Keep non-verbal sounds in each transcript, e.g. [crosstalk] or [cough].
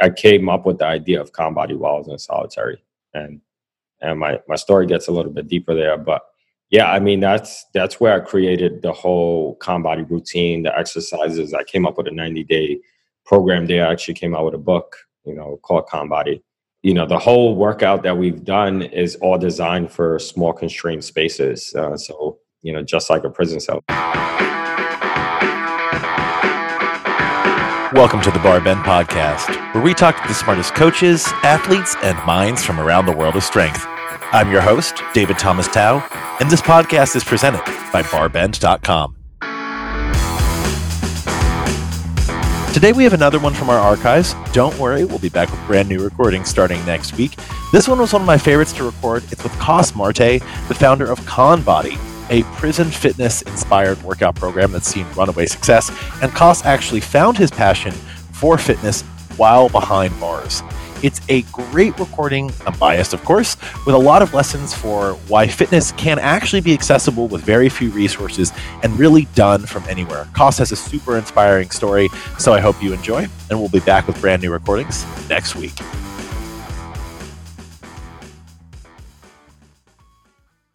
I came up with the idea of body while I was in solitary, and and my my story gets a little bit deeper there, but yeah, I mean that's that's where I created the whole body routine, the exercises. I came up with a 90 day program there. I actually came out with a book, you know, called Body. You know, the whole workout that we've done is all designed for small constrained spaces. Uh, so, you know, just like a prison cell. Welcome to the BarBend Podcast, where we talk to the smartest coaches, athletes, and minds from around the world of strength. I'm your host, David Thomas Tao, and this podcast is presented by barbend.com. Today we have another one from our archives. Don't worry, we'll be back with brand new recordings starting next week. This one was one of my favorites to record. It's with Kos Marte, the founder of Conbody, a prison fitness inspired workout program that's seen runaway success. And Kos actually found his passion for fitness while behind bars. It's a great recording, unbiased of course, with a lot of lessons for why fitness can actually be accessible with very few resources and really done from anywhere. Kos has a super inspiring story, so I hope you enjoy, and we'll be back with brand new recordings next week.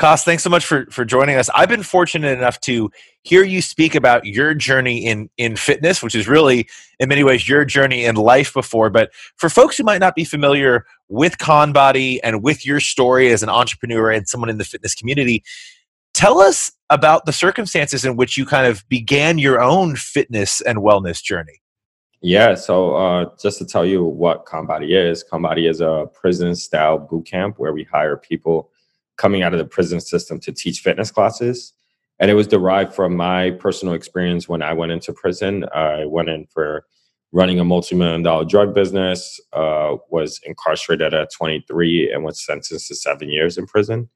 Kos, thanks so much for for joining us. I've been fortunate enough to hear you speak about your journey in in fitness, which is really in many ways your journey in life before. But for folks who might not be familiar with Conbody and with your story as an entrepreneur and someone in the fitness community, tell us about the circumstances in which you kind of began your own fitness and wellness journey. Yeah, so uh, just to tell you what Conbody is, Conbody is a prison style boot camp where we hire people coming out of the prison system to teach fitness classes. And it was derived from my personal experience when I went into prison. I went in for running a multi-million dollar drug business, uh, was incarcerated at 23 and was sentenced to seven years in prison.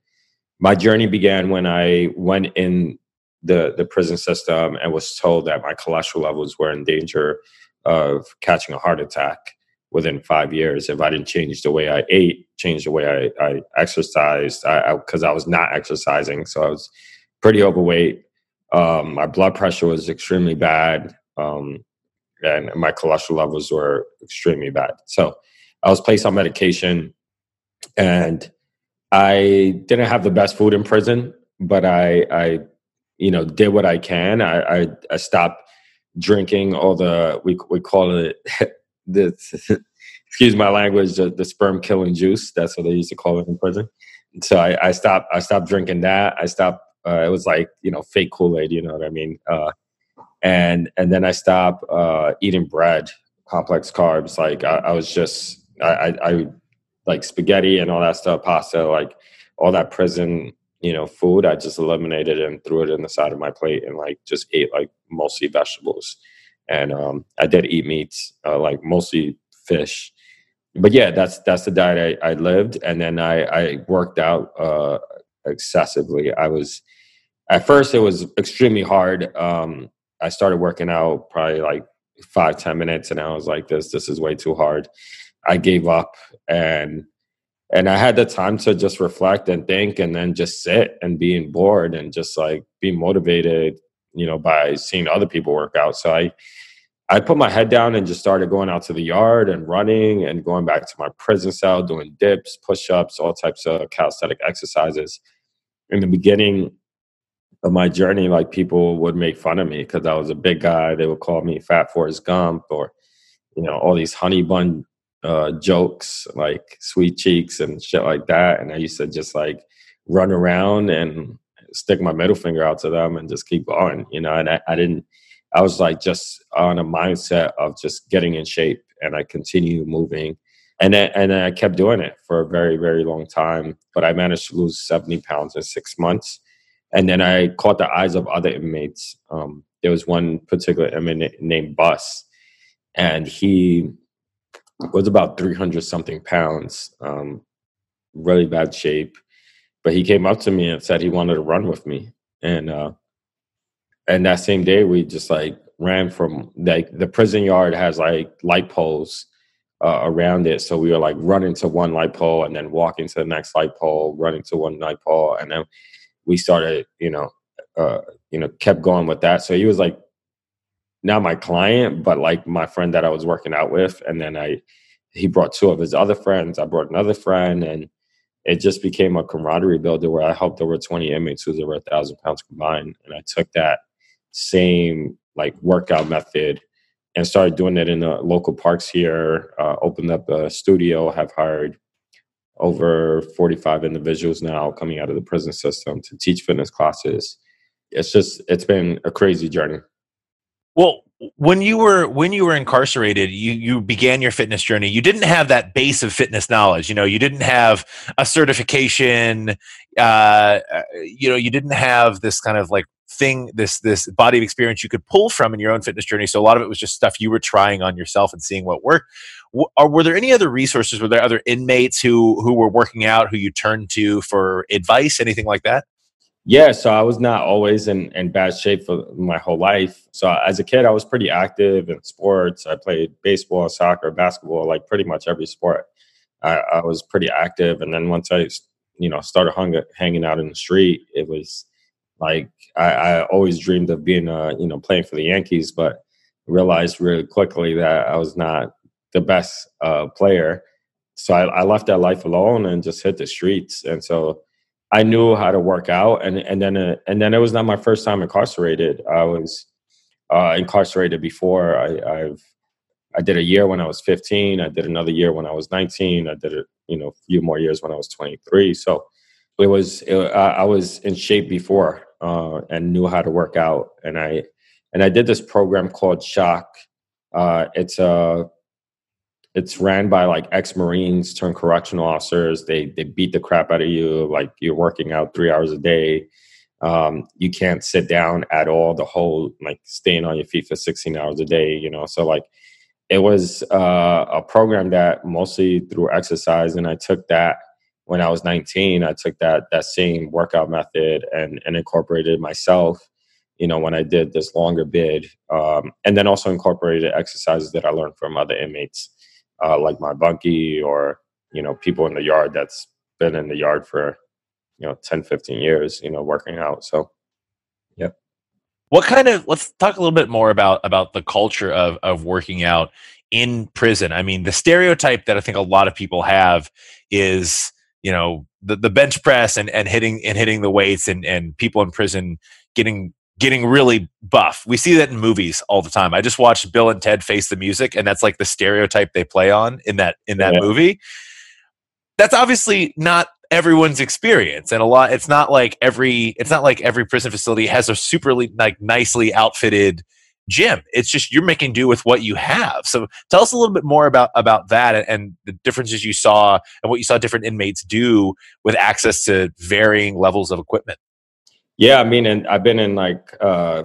My journey began when I went in the, the prison system and was told that my cholesterol levels were in danger of catching a heart attack within five years if I didn't change the way I ate, change the way I, I exercised, because I, I, I, was not exercising. So I was pretty overweight. Um, my blood pressure was extremely bad. Um, and my cholesterol levels were extremely bad. So I was placed on medication and I didn't have the best food in prison, but I, I you know, did what I can. I, I, I stopped drinking all the, we, we call it [laughs] the [laughs] excuse my language, the, the, sperm killing juice. That's what they used to call it in prison. So I, I stopped. I stopped drinking that. I stopped. Uh, it was like you know fake Kool Aid. You know what I mean? Uh, and and then I stopped uh, eating bread, complex carbs. Like I, I was just I, I, I like spaghetti and all that stuff, pasta, like all that prison you know food. I just eliminated and threw it in the side of my plate and like just ate like mostly vegetables and um, I did eat meats, uh, like mostly fish. But yeah, that's that's the diet I, I lived, and then I, I worked out uh, excessively. I was at first it was extremely hard. Um, I started working out probably like five ten minutes, and I was like, "This this is way too hard." I gave up, and and I had the time to just reflect and think, and then just sit and being bored and just like be motivated you know, by seeing other people work out. So I, I put my head down and just started going out to the yard and running and going back to my prison cell, doing dips, push ups, all types of calisthenic exercises. In the beginning of my journey, like people would make fun of me because I was a big guy. They would call me Fat Forrest Gump or, you know, all these honey bun uh, jokes like sweet cheeks and shit like that. And I used to just like run around and stick my middle finger out to them and just keep going, you know. And I, I didn't, I was like just on a mindset of just getting in shape, and I continued moving, and then and then I kept doing it for a very very long time. But I managed to lose seventy pounds in six months, and then I caught the eyes of other inmates. Um, there was one particular inmate named Bus, and he was about three hundred something pounds, um, really bad shape but he came up to me and said he wanted to run with me. And uh and that same day we just like ran from like the prison yard has like light poles uh, around it. So we were like running to one light pole and then walking to the next light pole running to one light pole. And then we started you know uh you know kept going with that. So he was like not my client but like my friend that i was working out with. And then i he brought two of his other friends. I brought another friend, and it just became a camaraderie builder where I helped over 20 inmates who's over a thousand pounds combined. And I took that same like workout method and started doing it in the local parks here. Uh, opened up a studio, have hired over 45 individuals now coming out of the prison system to teach fitness classes. It's just, it's been a crazy journey. Well, when you were when you were incarcerated you you began your fitness journey. You didn't have that base of fitness knowledge you know you didn't have a certification uh, you know you didn't have this kind of like thing this this body of experience you could pull from in your own fitness journey. So a lot of it was just stuff you were trying on yourself and seeing what worked. W- or were there any other resources? Were there other inmates who who were working out who you turned to for advice anything like that yeah, so I was not always in, in bad shape for my whole life. So as a kid, I was pretty active in sports. I played baseball, soccer, basketball, like pretty much every sport. I, I was pretty active, and then once I, you know, started hung, hanging out in the street, it was like I, I always dreamed of being, uh, you know, playing for the Yankees, but realized really quickly that I was not the best uh, player. So I, I left that life alone and just hit the streets, and so I knew how to work out, and and then uh, and then it was not my first time incarcerated. I was uh, incarcerated before. I, I've I did a year when I was 15. I did another year when I was 19. I did a you know a few more years when I was 23. So it was it, I was in shape before uh, and knew how to work out. And I and I did this program called Shock. Uh, it's a it's ran by like ex-marines turned correctional officers. They they beat the crap out of you like you're working out three hours a day. Um, you can't sit down at all the whole like staying on your feet for 16 hours a day you know? So like it was uh, a program that mostly through exercise and i took that when i was 19 i took that that same workout method and and incorporated myself you know when i did this longer bid um, and then also incorporated exercises that i learned from other inmates uh, like my bunkie or you know people in the yard that's been in the yard for you know 10 15 years you know working out. So yep. What kind of let's talk a little bit more about about the culture of of working out in prison. I mean the stereotype that i think a lot of people have is you know the, the bench press and and hitting and hitting the weights and and people in prison getting getting really buff. We see that in movies all the time. I just watched Bill and Ted Face the Music, and that's like the stereotype they play on in that in that yeah. movie. That's obviously not everyone's experience, and a lot. It's not like every. It's not like every prison facility has a super like nicely outfitted gym. It's just you're making do with what you have. So tell us a little bit more about about that and, and the differences you saw and what you saw different inmates do with access to varying levels of equipment. Yeah, I mean, and I've been in like uh,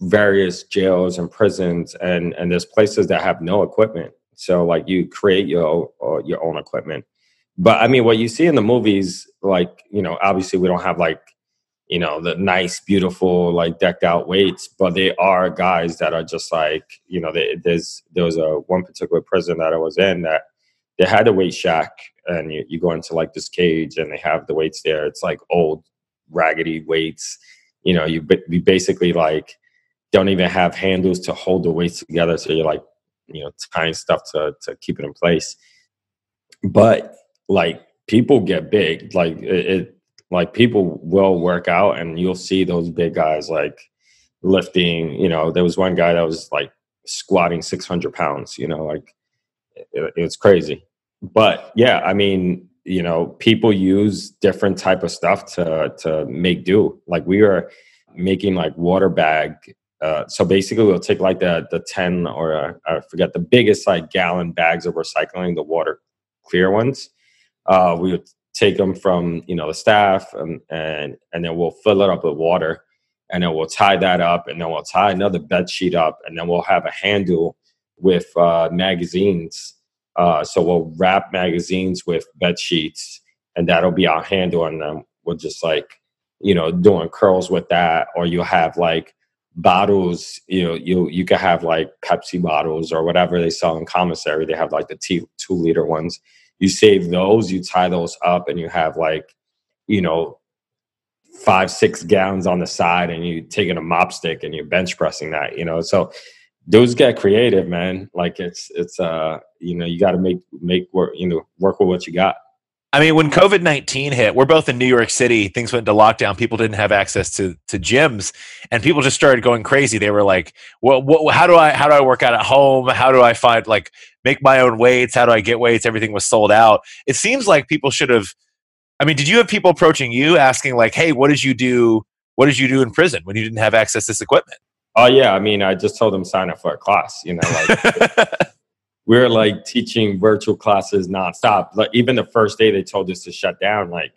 various jails and prisons, and and there's places that have no equipment. So like you create your uh, your own equipment. But I mean, what you see in the movies, like you know, obviously we don't have like you know the nice, beautiful, like decked out weights, but they are guys that are just like you know, they, there's there was a one particular prison that I was in that they had a weight shack, and you, you go into like this cage, and they have the weights there. It's like old raggedy weights. You know, you, you basically like don't even have handles to hold the weights together. So you're like, you know, tying stuff to, to keep it in place. But like people get big, like it, it like people will work out and you'll see those big guys like lifting, you know, there was one guy that was like squatting 600 pounds, you know, like it, it was crazy. But yeah, I mean, you know people use different type of stuff to to make do. Like we are making like water bag uh, so basically we'll take like the the 10 or uh, i forget the biggest like gallon bags of recycling the water clear ones. Uh, we would take them from you know the staff and and and then we'll fill it up with water and then we'll tie that up and then we'll tie another bed sheet up and then we'll have a handle with uh, magazines uh, so we'll wrap magazines with bed sheets, and that'll be our handle, and then we'll just like you know doing curls with that, or you'll have like bottles. You know, you you can have like Pepsi bottles or whatever they sell in commissary. They have like the two two liter ones. You save those, you tie those up, and you have like you know five six gallons on the side, and you taking a mop stick and you're bench pressing that. You know, so Dudes get creative, man. Like it's it's uh you know you got to make make work you know work with what you got. I mean, when COVID nineteen hit, we're both in New York City. Things went into lockdown. People didn't have access to to gyms, and people just started going crazy. They were like, "Well, what, how do I how do I work out at home? How do I find like make my own weights? How do I get weights? Everything was sold out. It seems like people should have. I mean, did you have people approaching you asking like, "Hey, what did you do? What did you do in prison when you didn't have access to this equipment?" Oh yeah, I mean, I just told them sign up for a class. You know, like [laughs] we are like teaching virtual classes nonstop. Like even the first day they told us to shut down, like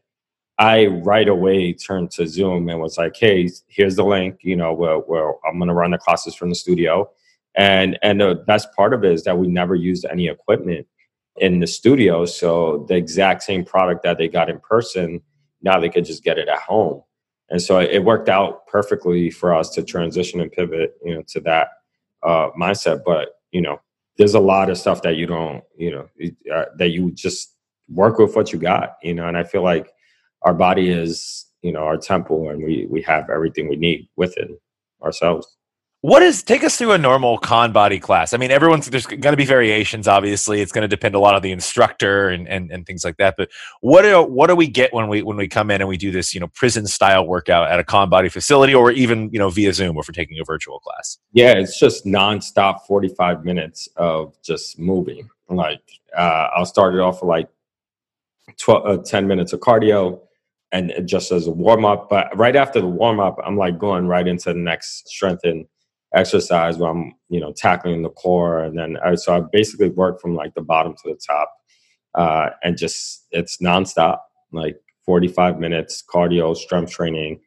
I right away turned to Zoom and was like, "Hey, here's the link. You know, where, where I'm going to run the classes from the studio." And and the best part of it is that we never used any equipment in the studio, so the exact same product that they got in person, now they could just get it at home. And so it worked out perfectly for us to transition and pivot, you know, to that uh, mindset. But you know, there's a lot of stuff that you don't, you know, uh, that you just work with what you got, you know. And I feel like our body is, you know, our temple, and we we have everything we need with it ourselves what is take us through a normal con body class. I mean everyone's there's going to be variations obviously. It's going to depend a lot on the instructor and, and and things like that. But what do what do we get when we when we come in and we do this you know prison style workout at a con body facility or even you know via zoom if we're taking a virtual class? Yeah it's just nonstop 45 minutes of just moving. Like uh, i'll start it off with like 12 uh, 10 minutes of cardio and just as a warm up but right after the warm up i'm like going right into the next strength and exercise where I'm, you know, tackling the core. And then I, so I basically work from like the bottom to the top uh, and just, it's nonstop, like 45 minutes cardio, strength training.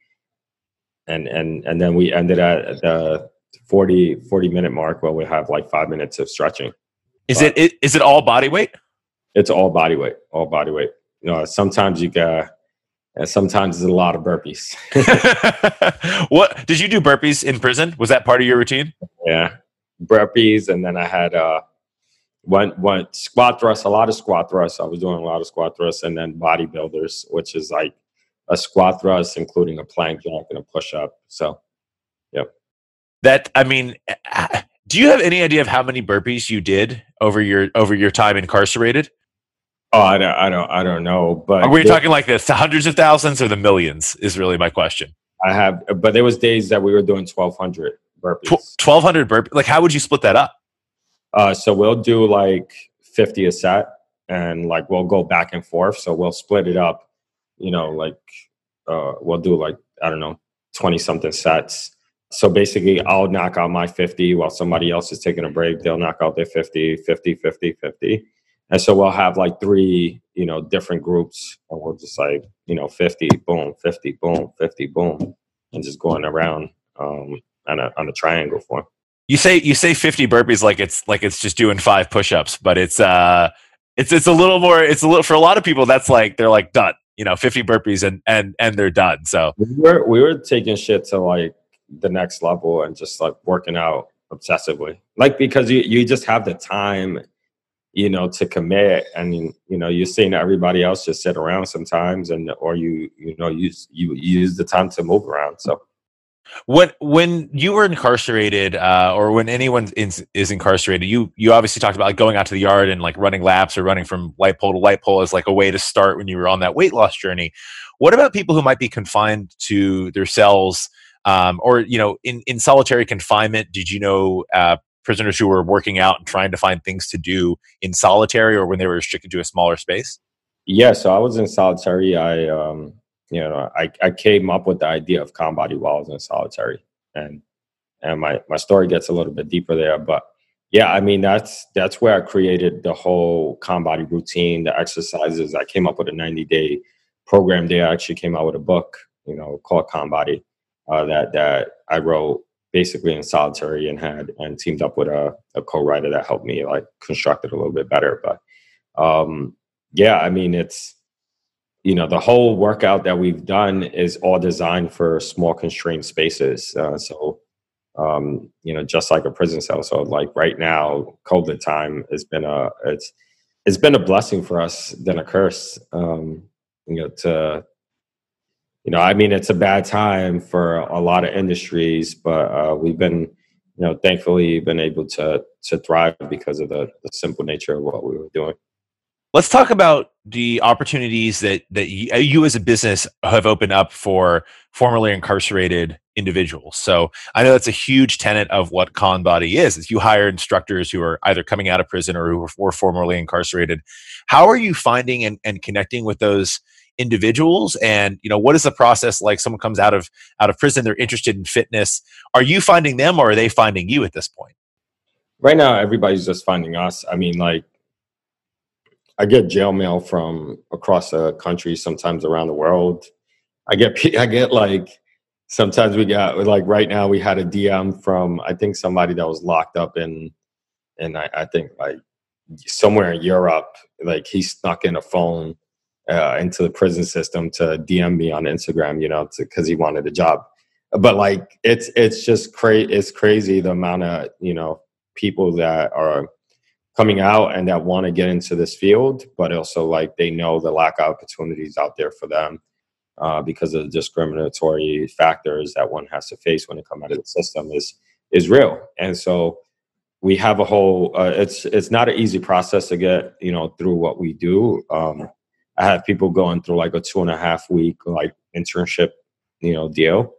And, and, and then we ended at the 40, 40 minute mark where we have like five minutes of stretching. Is but it, is it all body weight? It's all body weight, all body weight. You know, sometimes you got, and sometimes it's a lot of burpees. [laughs] what did you do burpees in prison? Was that part of your routine? Yeah, burpees, and then I had uh, one one squat thrust, a lot of squat thrusts. I was doing a lot of squat thrusts, and then bodybuilders, which is like a squat thrust, including a plank jack and a push up. So, yep. That I mean, do you have any idea of how many burpees you did over your over your time incarcerated? Oh, I don't, I don't, I don't know. But are we talking like this, the hundreds of thousands or the millions? Is really my question. I have, but there was days that we were doing twelve hundred burpees. Twelve hundred burpees. Like, how would you split that up? Uh, so we'll do like fifty a set, and like we'll go back and forth. So we'll split it up. You know, like uh, we'll do like I don't know, twenty something sets. So basically, I'll knock out my 50 while somebody else is taking a break. They'll knock out their 50, 50, 50, 50 and so we'll have like three, you know, different groups, and we'll just like, you know, 50, boom, 50, boom, 50, boom, and just going around um, on a on a triangle form. You say you say 50 burpees like it's like it's just doing five push-ups, but it's uh it's it's a little more it's a little for a lot of people that's like they're like done, you know, 50 burpees and and and they're done. So we were we were taking shit to like the next level and just like working out obsessively. Like because you you just have the time you know, to commit. And you know, you're seeing everybody else just sit around sometimes, and or you you know use you use the time to move around. So. When when you were incarcerated, uh, or when anyone is, is incarcerated, you you obviously talked about like going out to the yard and like running laps or running from light pole to light pole as like a way to start when you were on that weight loss journey. What about people who might be confined to their cells, um, or you know, in in solitary confinement? Did you know uh, prisoners who were working out and trying to find things to do in solitary or when they were restricted to a smaller space? Yeah, so I was in solitary. I, um, you know, I, I came up with the idea of ConBody while I was in solitary, and and my my story gets a little bit deeper there. But yeah, I mean that's that's where I created the whole ConBody routine, the exercises. I came up with a ninety day program. There, I actually came out with a book, you know, called ConBody uh, that that I wrote basically in solitary and had and teamed up with a, a co-writer that helped me like construct it a little bit better. But um yeah i mean it's you know the whole workout that we've done is all designed for small constrained spaces. Uh, so um you know just like a prison cell. So like right now covid time has been a it's it's been a blessing for us than a curse um you know to you know, I mean, it's a bad time for a lot of industries, but uh, we've been you know, thankfully been able to to thrive because of the, the simple nature of what we were doing. Let's talk about the opportunities that that you, uh, you, as a business have opened up for formerly incarcerated individuals. So I know that's a huge tenet of what Conbody is. Is you hire instructors who are either coming out of prison or who were formerly incarcerated. How are you finding and, and connecting with those individuals? And you know, what is the process like? Someone comes out of out of prison, they're interested in fitness. Are you finding them, or are they finding you at this point? Right now, everybody's just finding us. I mean, like I get jail mail from across the country, sometimes around the world. I get I get like sometimes we got like right now we had a DM from I think somebody that was locked up in and I, I think like somewhere in Europe. Like he snuck in a phone uh, into the prison system to DM me on Instagram, you know, because he wanted a job. But like it's it's just crazy. It's crazy the amount of you know people that are coming out and that want to get into this field, but also like they know the lack of opportunities out there for them uh, because of the discriminatory factors that one has to face when it comes out of the system is is real. And so we have a whole. Uh, it's it's not an easy process to get you know through what we do. Um, I have people going through like a two and a half week like internship you know deal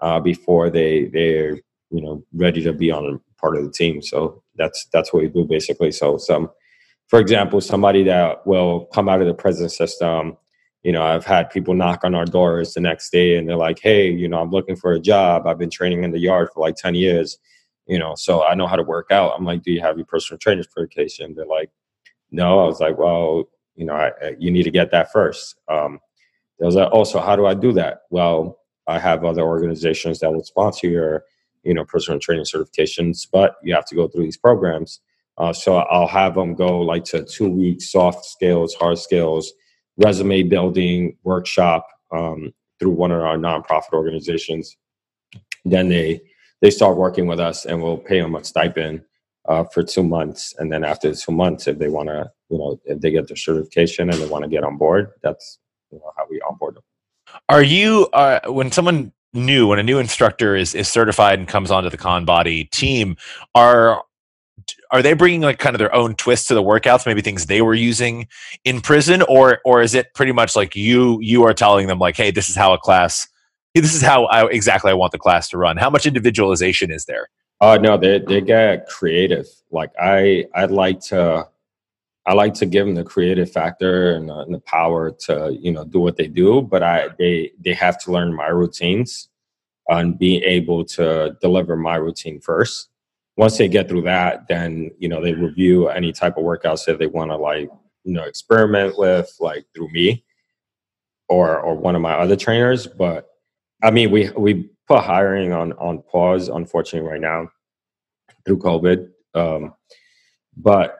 uh, before they they're you know ready to be on part of the team. So that's that's what we do basically. So some, for example, somebody that will come out of the prison system. You know, I've had people knock on our doors the next day and they're like, "Hey, you know, I'm looking for a job. I've been training in the yard for like ten years. You know, so I know how to work out." I'm like, "Do you have your personal training certification?" They're like, "No." I was like, "Well, you know, I, you need to get that first. Um, was also, how do I do that? Well, I have other organizations that will sponsor your you know personal training certifications but you have to go through these programs uh, so i'll have them go like to two weeks soft skills hard skills resume building workshop um, through one of our nonprofit organizations then they they start working with us and we'll pay them a stipend uh, for two months and then after two months if they want to you know if they get their certification and they want to get on board that's you know how we onboard them. Are you uh, when someone new when a new instructor is is certified and comes onto the Con Body team are are they bringing like kind of their own twist to the workouts maybe things they were using in prison? Or or is it pretty much like you you are telling them like hey this is how a class this is how I, exactly i want the class to run. How much individualization is there? Uh no they they get creative. Like i i'd like to I like to give them the creative factor and, uh, and, the power to you know do what they do, but I they they have to learn my routines and be able to deliver my routine first. Once they get through that, then you know they review any type of workouts that they want to like you know experiment with like through me or or one of my other trainers. But I mean, we we put hiring on on pause, unfortunately, right now through COVID. Um, but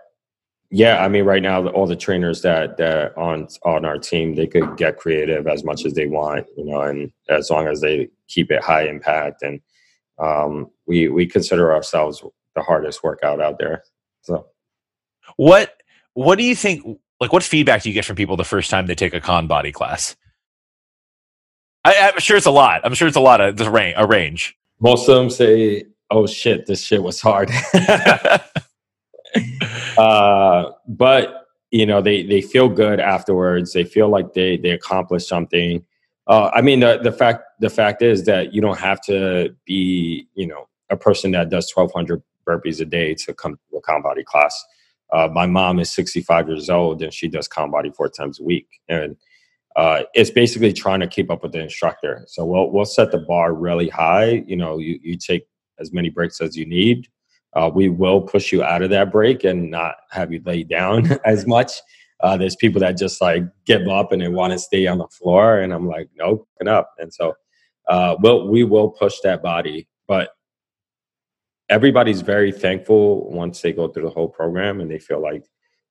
yeah, I mean, right now, all the trainers that that on on our team, they could get creative as much as they want, you know, and as long as they keep it high impact, and um, we we consider ourselves the hardest workout out there. So, what what do you think? Like, what feedback do you get from people the first time they take a con body class? I, am sure it's a lot. I'm sure it's a lot of the range. A range. Most of them say, "Oh shit, this shit was hard." [laughs] [laughs] uh, but you know, they they feel good afterwards. They feel like they they accomplished something. Uh, I mean, the the fact the fact is that you don't have to be you know a person that does 1,200 burpees a day to come to a ConBody class. Uh, my mom is 65 years old and she does ConBody four times a week, and uh, it's basically trying to keep up with the instructor. So we'll we'll set the bar really high. You know, you you take as many breaks as you need uh, we will push you out of that break and not have you lay down [laughs] as much. Uh, there's people that just like give up and they want to stay on the floor, and I'm like, no, get up. And so, uh, we'll, we will push that body, but everybody's very thankful once they go through the whole program and they feel like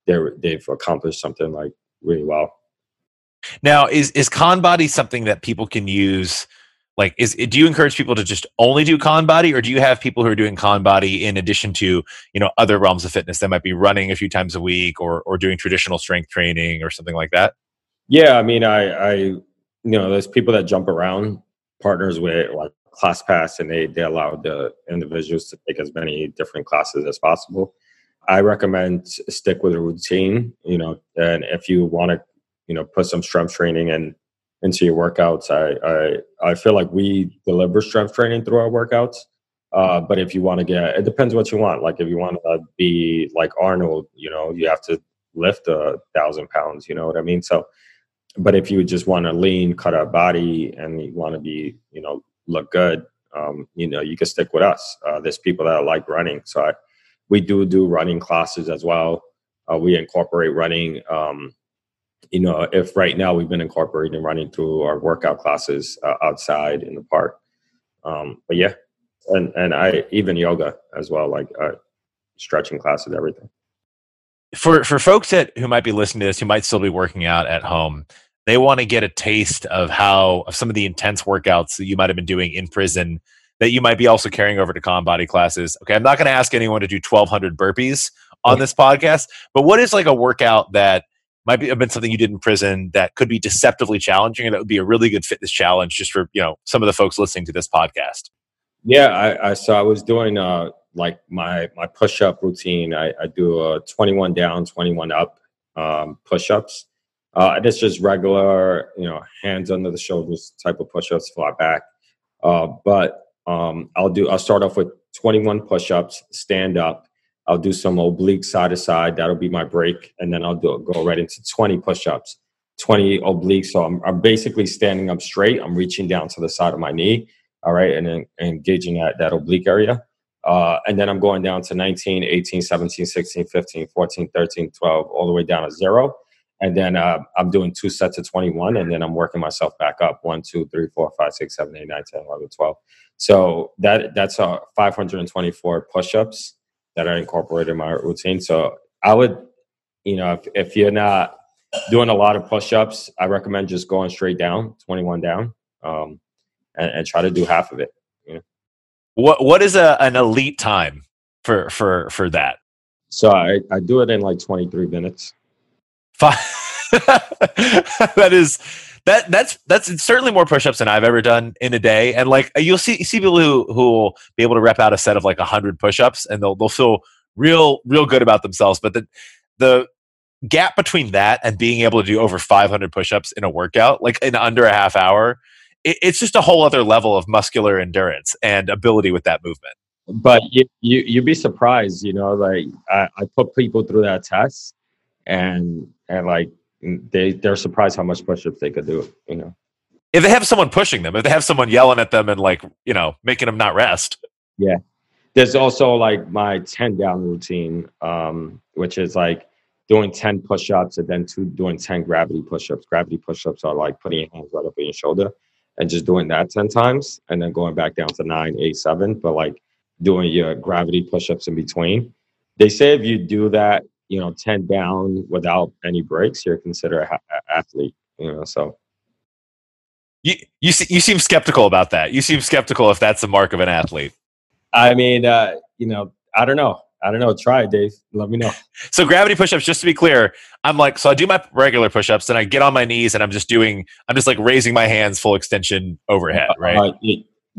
they're they've accomplished something like really well. Now, is is Conbody something that people can use? Like is do you encourage people to just only do Conbody or do you have people who are doing Conbody in addition to you know other realms of fitness that might be running a few times a week or or doing traditional strength training or something like that yeah i mean i i you know there's people that jump around partners with like ClassPass and they they allow the individuals to take as many different classes as possible. I recommend stick with a routine, you know, and if you want to, you know, put some strength training and into your workouts, I, I I feel like we deliver strength training through our workouts. Uh, but if you want to get, it depends what you want. Like if you want to be like Arnold, you know, you have to lift a thousand pounds. You know what I mean? So, but if you just want to lean, cut out body, and you want to be, you know, look good, um, you know, you can stick with us. Uh, there's people that like running, so I, we do do running classes as well. Uh, we incorporate running. Um, you know, if right now we've been incorporating running through our workout classes uh, outside in the park. Um, but yeah, and and I even yoga as well, like uh, stretching classes, everything. For for folks that who might be listening to this, who might still be working out at home, they want to get a taste of how of some of the intense workouts that you might have been doing in prison that you might be also carrying over to ConBody classes. Okay, I'm not going to ask anyone to do 1,200 burpees on this podcast, but what is like a workout that might be, have been something you did in prison that could be deceptively challenging and that would be a really good fitness challenge just for you know some of the folks listening to this podcast? Yeah, I, I so I was doing uh like my my push up routine. I, I do a 21 down, 21 up um, push ups. Uh, and it's just regular, you know, hands under the shoulders type of push ups, flat back. Uh, but um, I'll do. I'll start off with 21 push ups, stand up. I'll do some oblique side to side. That'll be my break, and then I'll do go right into 20 push ups, 20 obliques. So I'm, I'm basically standing up straight. I'm reaching down to the side of my knee all right, and then engaging that, that oblique area. Uh, and then I'm going down to 19, 18, 17, 16, 15, 14, 13, 12, all the way down to zero. And then uh, I'm doing two sets of 21, and then I'm working myself back up one, two, three, four, five, six, seven, eight, nine, 10, 11, 12. So that that's uh, 524 push ups that I incorporated in my routine. So I would, you know, if, if you're not doing a lot of push ups, I recommend just going straight down, 21 down. Um, and, and try to do half of it. You know? What what is a, an elite time for for for that? So I, I do it in like 23 minutes. Five. [laughs] that is that that's that's certainly more push-ups than I've ever done in a day. And like you'll see you see people who who will be able to rep out a set of like hundred push-ups and they'll they'll feel real real good about themselves. But the the gap between that and being able to do over 500 push-ups in a workout like in under a half hour it, it's just a whole other level of muscular endurance and ability with that movement. But you, you you'd be surprised, you know, like I, I put people through that test and and like they they're surprised how much push-ups they could do, you know. If they have someone pushing them, if they have someone yelling at them and like, you know, making them not rest. Yeah. There's also like my 10 down routine, um, which is like doing 10 push-ups and then two doing 10 gravity push-ups. Gravity push-ups are like putting your hands right up on your shoulder and just doing that 10 times and then going back down to nine, eight, seven, but like doing your gravity push-ups in between. They say if you do that, you know, 10 down without any breaks, you're considered an athlete, you know, so. You, you, you seem skeptical about that. You seem skeptical if that's the mark of an athlete. I mean, uh, you know, I don't know. I don't know. Try it, Dave. Let me know. [laughs] So gravity push-ups, just to be clear, I'm like, so I do my regular push-ups, and I get on my knees, and I'm just doing, I'm just like raising my hands full extension overhead, right? Uh,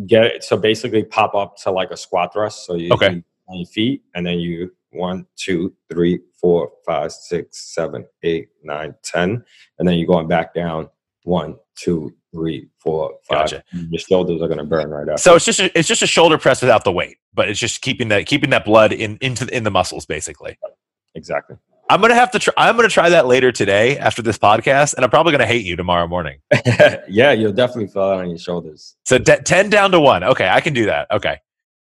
get it. So basically, pop up to like a squat thrust. So you okay. on your feet, and then you one, two, three, four, five, six, seven, eight, nine, ten, and then you're going back down. One, two, three, four, five. Gotcha. Your shoulders are going to burn right after. So it's just a, it's just a shoulder press without the weight, but it's just keeping that keeping that blood in into in the muscles basically. Exactly. I'm gonna have to. try I'm gonna try that later today after this podcast, and I'm probably gonna hate you tomorrow morning. [laughs] yeah, you'll definitely fall it on your shoulders. So ten down to one. Okay, I can do that. Okay,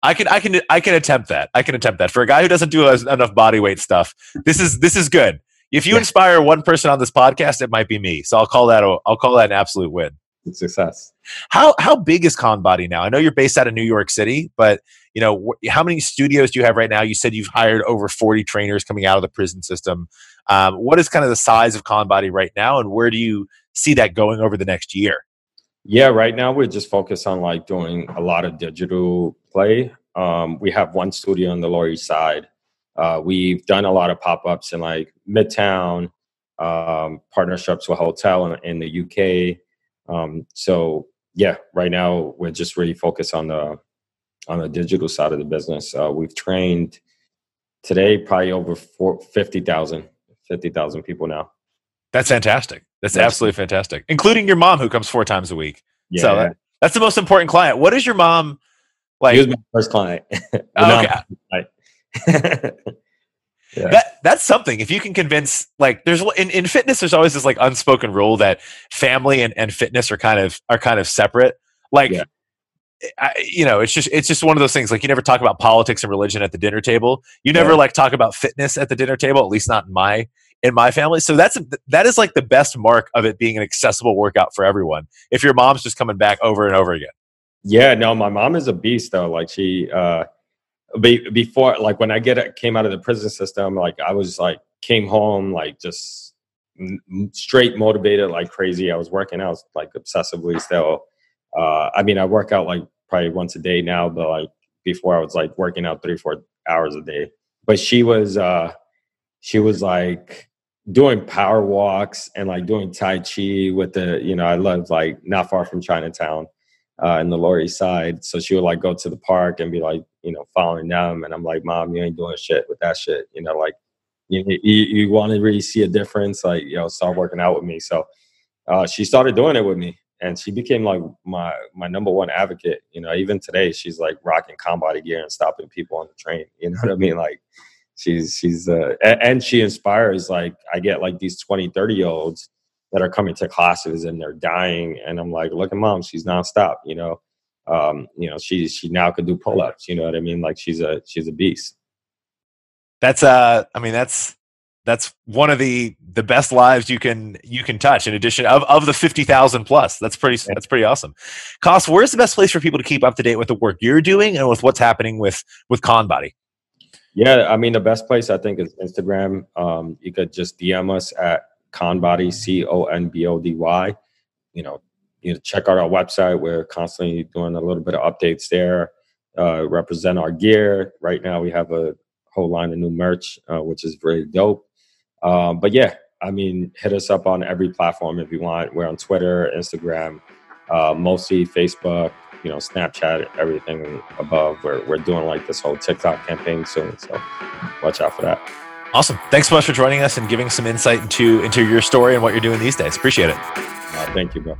I can I can I can attempt that. I can attempt that for a guy who doesn't do enough body weight stuff. This is this is good. If you inspire one person on this podcast, it might be me. So I'll call that a, I'll call that an absolute win success. How how big is Con Body now? I know you're based out of New York City, but you know wh- how many studios do you have right now? You said you've hired over 40 trainers coming out of the prison system. Um, what is kind of the size of Con Body right now, and where do you see that going over the next year? Yeah, right now we're just focused on like doing a lot of digital play. Um, we have one studio on the Lower East Side. Uh, we've done a lot of pop ups in like Midtown, um, partnerships with hotel in, in the UK. Um, so yeah, right now we're just really focused on the on the digital side of the business. Uh, we've trained today probably over 50,000 50,000 people now. That's fantastic. That's yes. absolutely fantastic, including your mom who comes four times a week. Yeah. So that, that's the most important client. What is your mom like? He was my first client. [laughs] oh, okay. [laughs] yeah. That that's something. If you can convince, like, there's in, in fitness, there's always this like unspoken rule that family and, and fitness are kind of are kind of separate. Like, yeah. I, you know, it's just it's just one of those things. Like, you never talk about politics and religion at the dinner table. You never yeah. like talk about fitness at the dinner table. At least not in my in my family. So that's that is like the best mark of it being an accessible workout for everyone. If your mom's just coming back over and over again. Yeah, no, my mom is a beast though. Like she uh be, before like when I get came out of the prison system, like I was like came home like just straight motivated like crazy. I was working out like obsessively still. Uh I mean, I work out like probably once a day now, but like before I was like working out 3 4 hours a day. But she was uh she was like doing power walks and like doing tai chi with the you know i live like not far from chinatown uh, in the lower east side. So she would like go to the park and be like you know following them. And i'm like mom you ain't doing shit with that shit. You know like you, you, you want to really see a difference? Like you know start working out with me. So uh, she started doing it with me. And she became like my my number one advocate. You know even today she's like rocking combat gear and stopping people on the train. You know what i mean? Like she's she's uh, and she inspires like i get like these 20 30 year olds that are coming to classes and they're dying and i'm like look at mom she's nonstop you know? Um you know she she now could do pull-ups you know what i mean? Like she's a she's a beast. That's uh i mean that's that's one of the the best lives you can you can touch in addition of, of the 50,000 plus. That's pretty that's pretty awesome. Kos where's the best place for people to keep up to date with the work you're doing and with what's happening with with conbody yeah, I mean the best place I think is Instagram. Um, you could just DM us at Conbody C O N B O D Y. You know, you know, check out our website. We're constantly doing a little bit of updates there. Uh, represent our gear. Right now, we have a whole line of new merch, uh, which is very dope. Um, but yeah, I mean, hit us up on every platform if you want. We're on Twitter, Instagram, uh, mostly Facebook, you know, Snapchat, everything above. We're, we're doing like this whole TikTok campaign soon. So watch out for that. Awesome. Thanks so much for joining us and giving some insight into, into your story and what you're doing these days. Appreciate it. Uh, thank you, bro.